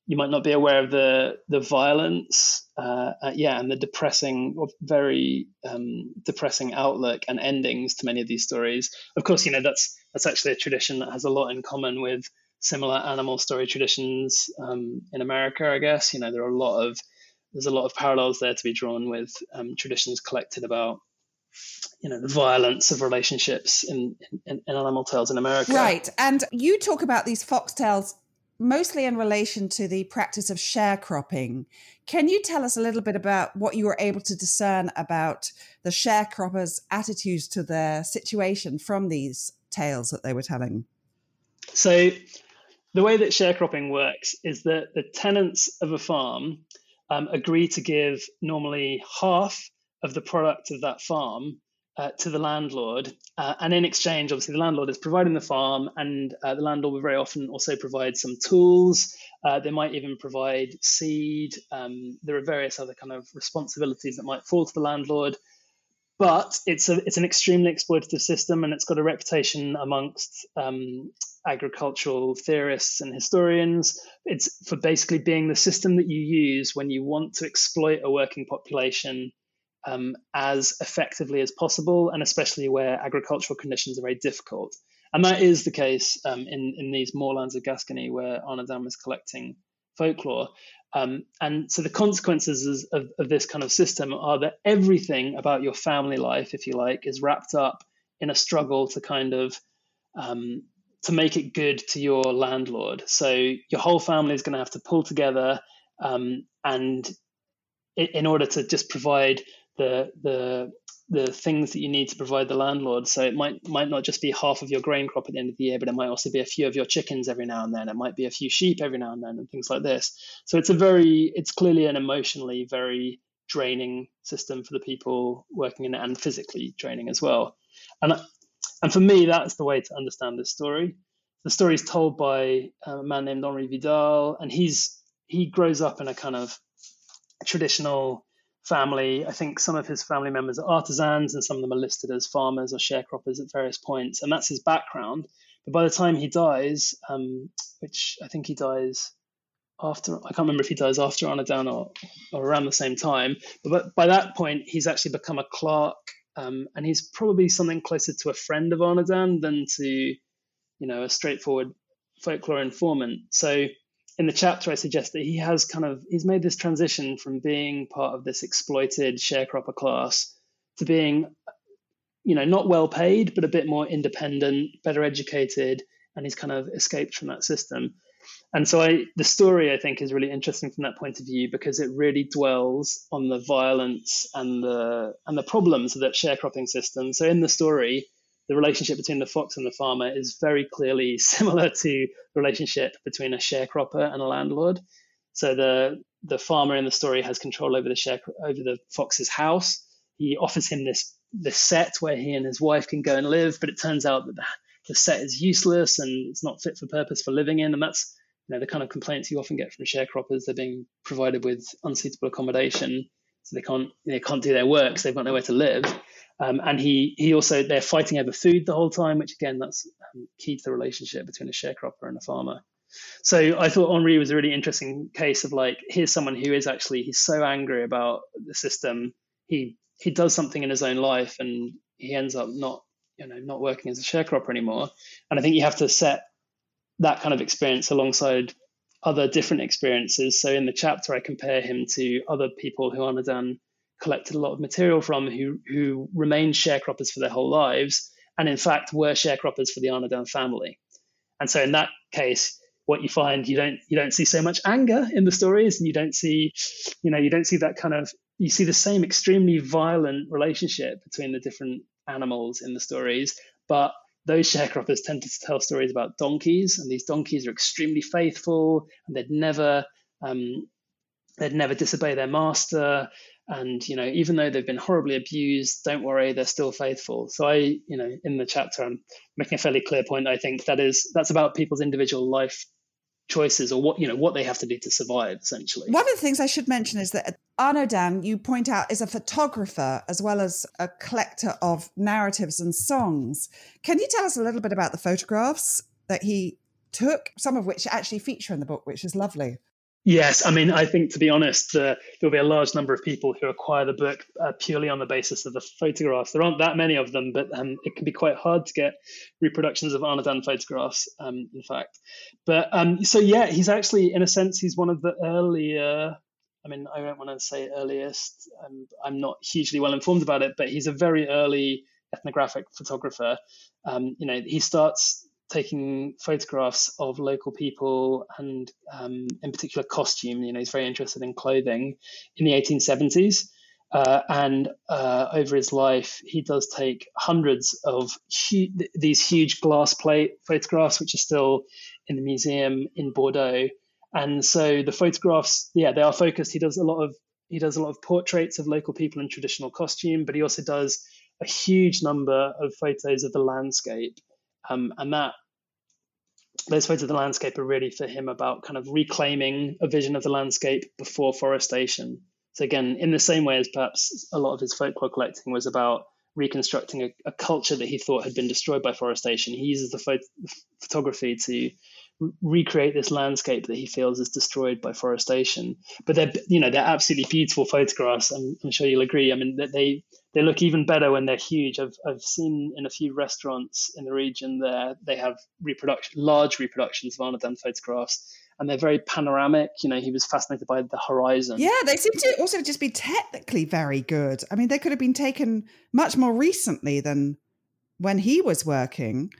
you, might not be aware of the the violence, uh, uh, yeah, and the depressing, very um, depressing outlook and endings to many of these stories. Of course, you know that's that's actually a tradition that has a lot in common with similar animal story traditions um, in America. I guess you know there are a lot of there's a lot of parallels there to be drawn with um, traditions collected about you know the violence of relationships in, in, in animal tales in America. Right, and you talk about these foxtails mostly in relation to the practice of sharecropping. Can you tell us a little bit about what you were able to discern about the sharecroppers' attitudes to their situation from these tales that they were telling? So, the way that sharecropping works is that the tenants of a farm um, agree to give normally half of the product of that farm uh, to the landlord. Uh, and in exchange, obviously, the landlord is providing the farm, and uh, the landlord will very often also provide some tools. Uh, they might even provide seed. Um, there are various other kind of responsibilities that might fall to the landlord. But it's a it's an extremely exploitative system, and it's got a reputation amongst um, agricultural theorists and historians. It's for basically being the system that you use when you want to exploit a working population um, as effectively as possible, and especially where agricultural conditions are very difficult. And that is the case um, in, in these moorlands of Gascony where Arnaudin was collecting folklore. Um, and so the consequences of, of, this kind of system are that everything about your family life, if you like, is wrapped up in a struggle to kind of um, to make it good to your landlord. So your whole family is going to have to pull together um, and in order to just provide the the the things that you need to provide the landlord. So it might might not just be half of your grain crop at the end of the year, but it might also be a few of your chickens every now and then. It might be a few sheep every now and then, and things like this. So it's a very it's clearly an emotionally very draining system for the people working in it, and physically draining as well. And and for me, that's the way to understand this story. The story is told by um, a man named Henri Vidal, and he's he grows up in a kind of traditional family. I think some of his family members are artisans, and some of them are listed as farmers or sharecroppers at various points, and that's his background. But by the time he dies, um, which I think he dies after, I can't remember if he dies after Arnaudin or, or around the same time, but by that point, he's actually become a clerk, um, and he's probably something closer to a friend of Arnaudin than to, you know, a straightforward folklore informant. So in the chapter, I suggest that he has kind of he's made this transition from being part of this exploited sharecropper class to being, you know, not well paid, but a bit more independent, better educated, and he's kind of escaped from that system. And so I the story I think is really interesting from that point of view because it really dwells on the violence and the and the problems of that sharecropping system. So in the story, the relationship between the fox and the farmer is very clearly similar to the relationship between a sharecropper and a landlord. So the the farmer in the story has control over the share over the fox's house. He offers him this this set where he and his wife can go and live, but it turns out that the, the set is useless and it's not fit for purpose for living in, and that's you know the kind of complaints you often get from sharecroppers. They're being provided with unsuitable accommodation, so they can't they can't do their work, so they've got nowhere to live. Um, and he he also they're fighting over food the whole time, which again that's um, key to the relationship between a sharecropper and a farmer. So I thought Henri was a really interesting case of like here's someone who is actually he's so angry about the system he he does something in his own life and he ends up not you know not working as a sharecropper anymore. And I think you have to set that kind of experience alongside other different experiences. So in the chapter I compare him to other people who Arnaudin collected a lot of material from who who remained sharecroppers for their whole lives and in fact were sharecroppers for the Arnaudin family. And so in that case, what you find you don't you don't see so much anger in the stories and you don't see you know you don't see that kind of you see the same extremely violent relationship between the different animals in the stories but those sharecroppers tend to tell stories about donkeys and these donkeys are extremely faithful and they'd never um, they'd never disobey their master. And you know even though they've been horribly abused don't worry they're still faithful. So i you know in the chapter i'm making a fairly clear point i think that is that's about people's individual life choices or what you know what they have to do to survive essentially. One of the things i should mention is that Arnaudin you point out is a photographer as well as a collector of narratives and songs. Can you tell us a little bit about the photographs that he took some of which actually feature in the book which is lovely Yes, I mean, I think to be honest, uh, there'll be a large number of people who acquire the book uh, purely on the basis of the photographs. There aren't that many of them, but um, it can be quite hard to get reproductions of Arnaudin photographs, um, in fact. But um, so, yeah, he's actually, in a sense, he's one of the earlier. I mean, I don't want to say earliest. I'm, I'm not hugely well informed about it, but he's a very early ethnographic photographer. Um, you know, he starts taking photographs of local people and um, in particular costume. You know, he's very interested in clothing in the 1870s. Uh, and uh, over his life, he does take hundreds of hu- these huge glass plate photographs, which are still in the museum in Bordeaux. And so the photographs, yeah, they are focused. He does a lot of he does a lot of portraits of local people in traditional costume, but he also does a huge number of photos of the landscape. Um, and that those photos of the landscape are really for him about kind of reclaiming a vision of the landscape before forestation. So again, in the same way as perhaps a lot of his folklore collecting was about reconstructing a, a culture that he thought had been destroyed by forestation, he uses the phot- photography to recreate this landscape that he feels is destroyed by forestation. But they're you know they're absolutely beautiful photographs. I'm, I'm sure you'll agree. I mean that they they look even better when they're huge. I've I've seen in a few restaurants in the region there they have reproduction large reproductions of Arnaudin photographs. And they're very panoramic. You know, he was fascinated by the horizon. Yeah, they seem to also just be technically very good. I mean, they could have been taken much more recently than when he was working.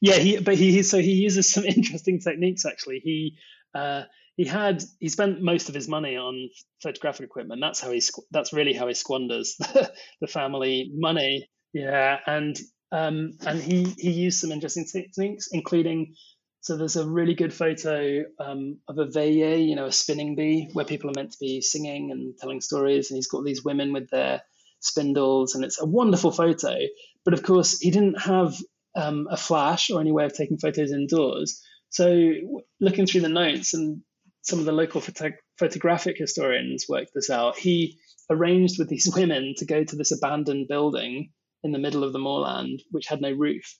Yeah, he but he so he uses some interesting techniques actually. He uh, he had he spent most of his money on photographic equipment. That's how he that's really how he squanders the, family money. Yeah, and um, and he he used some interesting techniques, including so there's a really good photo um, of a veillée, you know, a spinning bee, where people are meant to be singing and telling stories, and he's got these women with their spindles, and it's a wonderful photo. But of course, he didn't have um, a flash or any way of taking photos indoors. So, looking through the notes, and some of the local photo- photographic historians worked this out, he arranged with these women to go to this abandoned building in the middle of the moorland, which had no roof.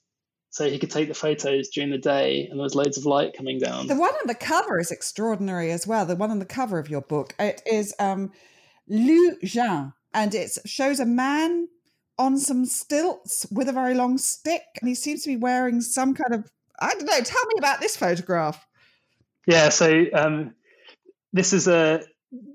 So he could take the photos during the day, and there was loads of light coming down. The one on the cover is extraordinary as well. The one on the cover of your book, it is um, Lou Jean, and it shows a man on some stilts with a very long stick, and he seems to be wearing some kind of I don't know. Tell me about this photograph. Yeah, so um, this is a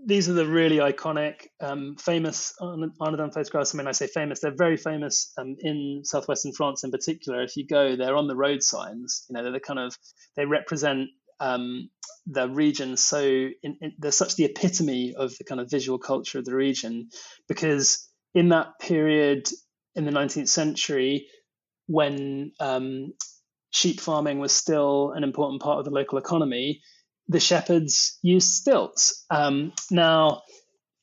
these are the really iconic, um, famous Arnaudin photographs. I mean, I say famous; they're very famous um, in southwestern France, in particular. If you go, they're on the road signs. You know, they're the kind of they represent um, the region. So in, in, they're such the epitome of the kind of visual culture of the region, because in that period in the 19th century, when um, sheep farming was still an important part of the local economy, the shepherds used stilts. Um, now,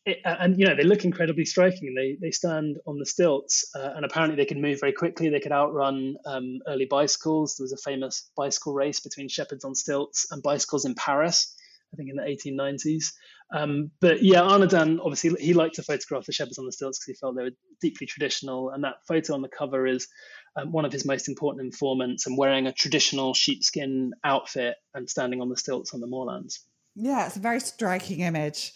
it, and you know they look incredibly striking. They they stand on the stilts, uh, and apparently they can move very quickly. They could outrun um, early bicycles. There was a famous bicycle race between shepherds on stilts and bicycles in Paris, I think in the 1890s. Um, but yeah, Arnaudin obviously he liked to photograph the shepherds on the stilts because he felt they were deeply traditional. And that photo on the cover is um, one of his most important informants and wearing a traditional sheepskin outfit and standing on the stilts on the moorlands. Yeah, it's a very striking image.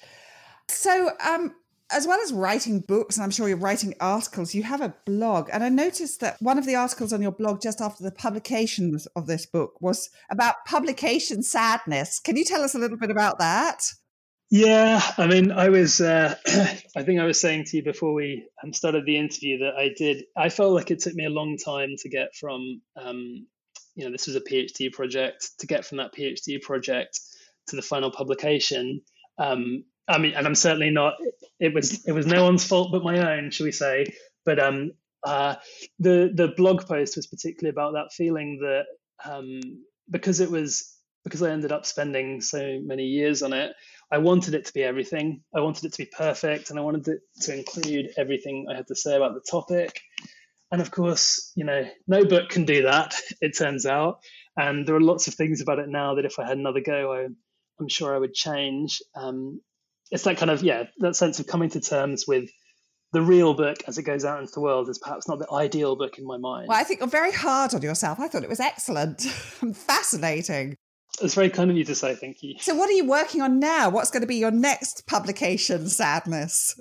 So, um, as well as writing books, and I'm sure you're writing articles, you have a blog. And I noticed that one of the articles on your blog just after the publication of this book was about publication sadness. Can you tell us a little bit about that? Yeah, I mean, I was, uh, I think I was saying to you before we um, started the interview that I did, I felt like it took me a long time to get from, um, you know, this was a PhD project, to get from that PhD project to the final publication. Um, I mean, and I'm certainly not, it was, it was no one's fault but my own, shall we say. But um, uh, the, the blog post was particularly about that feeling that um, because it was, because I ended up spending so many years on it, I wanted it to be everything. I wanted it to be perfect, and I wanted it to include everything I had to say about the topic. And of course, you know, no book can do that. It turns out, and there are lots of things about it now that if I had another go, I, am sure I would change. Um, it's that kind of yeah, that sense of coming to terms with the real book as it goes out into the world is perhaps not the ideal book in my mind. Well, I think you're very hard on yourself. I thought it was excellent fascinating. It's very kind of you to say. Thank you. So, what are you working on now? What's going to be your next publication? Sadness.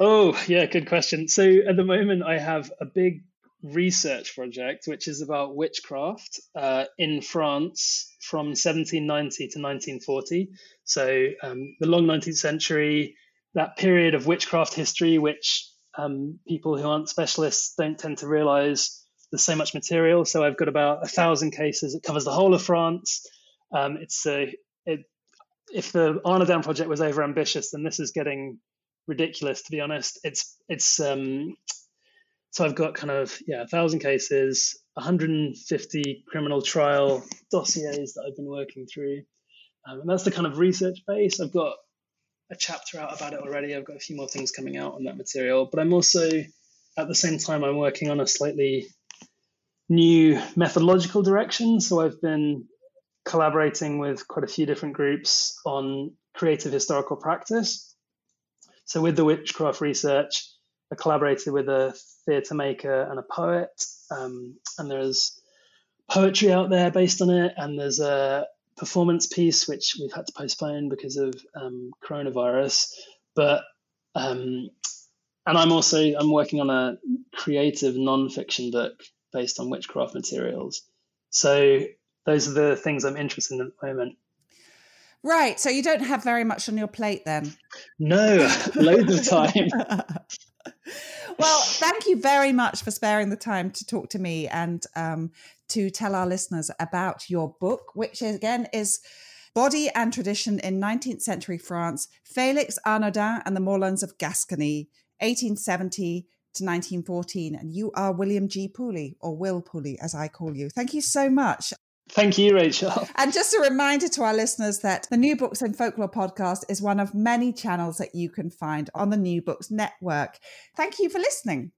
oh, yeah, good question. So, at the moment, I have a big research project which is about witchcraft uh, in France from 1790 to 1940. So, um, the long 19th century, that period of witchcraft history, which um, people who aren't specialists don't tend to realize there's so much material. So I've got about a thousand cases. It covers the whole of France. Um, it's a it, if the Arnaudin project was over ambitious, then this is getting ridiculous. To be honest, it's it's um, so I've got kind of yeah a thousand cases. 150 criminal trial dossiers that I've been working through. Um, and that's the kind of research base. I've got a chapter out about it already. I've got a few more things coming out on that material. But I'm also, at the same time, I'm working on a slightly new methodological direction. So I've been collaborating with quite a few different groups on creative historical practice. So with the witchcraft research, I collaborated with a theatre maker and a poet, um, and there's poetry out there based on it, and there's a performance piece which we've had to postpone because of um, coronavirus. But um, and I'm also I'm working on a creative non-fiction book based on witchcraft materials. So those are the things I'm interested in at the moment. Right. So you don't have very much on your plate then? No, loads of time. well, thank you very much for sparing the time to talk to me and um, to tell our listeners about your book, which again is Body and Tradition in 19th Century France, Felix Arnaudin and the Moorlands of Gascony, 1870 to 1914. And you are William G. Pooley, or Will Pooley, as I call you. Thank you so much. Thank you, Rachel. And just a reminder to our listeners that the New Books in Folklore podcast is one of many channels that you can find on the New Books Network. Thank you for listening.